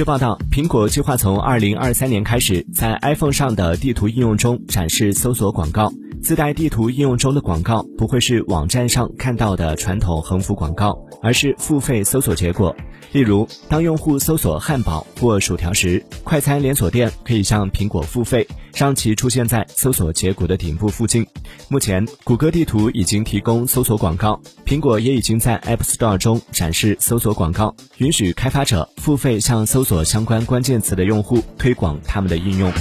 据报道，苹果计划从二零二三年开始，在 iPhone 上的地图应用中展示搜索广告。自带地图应用中的广告不会是网站上看到的传统横幅广告，而是付费搜索结果。例如，当用户搜索汉堡或薯条时，快餐连锁店可以向苹果付费，让其出现在搜索结果的顶部附近。目前，谷歌地图已经提供搜索广告，苹果也已经在 App Store 中展示搜索广告，允许开发者付费向搜索相关关键词的用户推广他们的应用。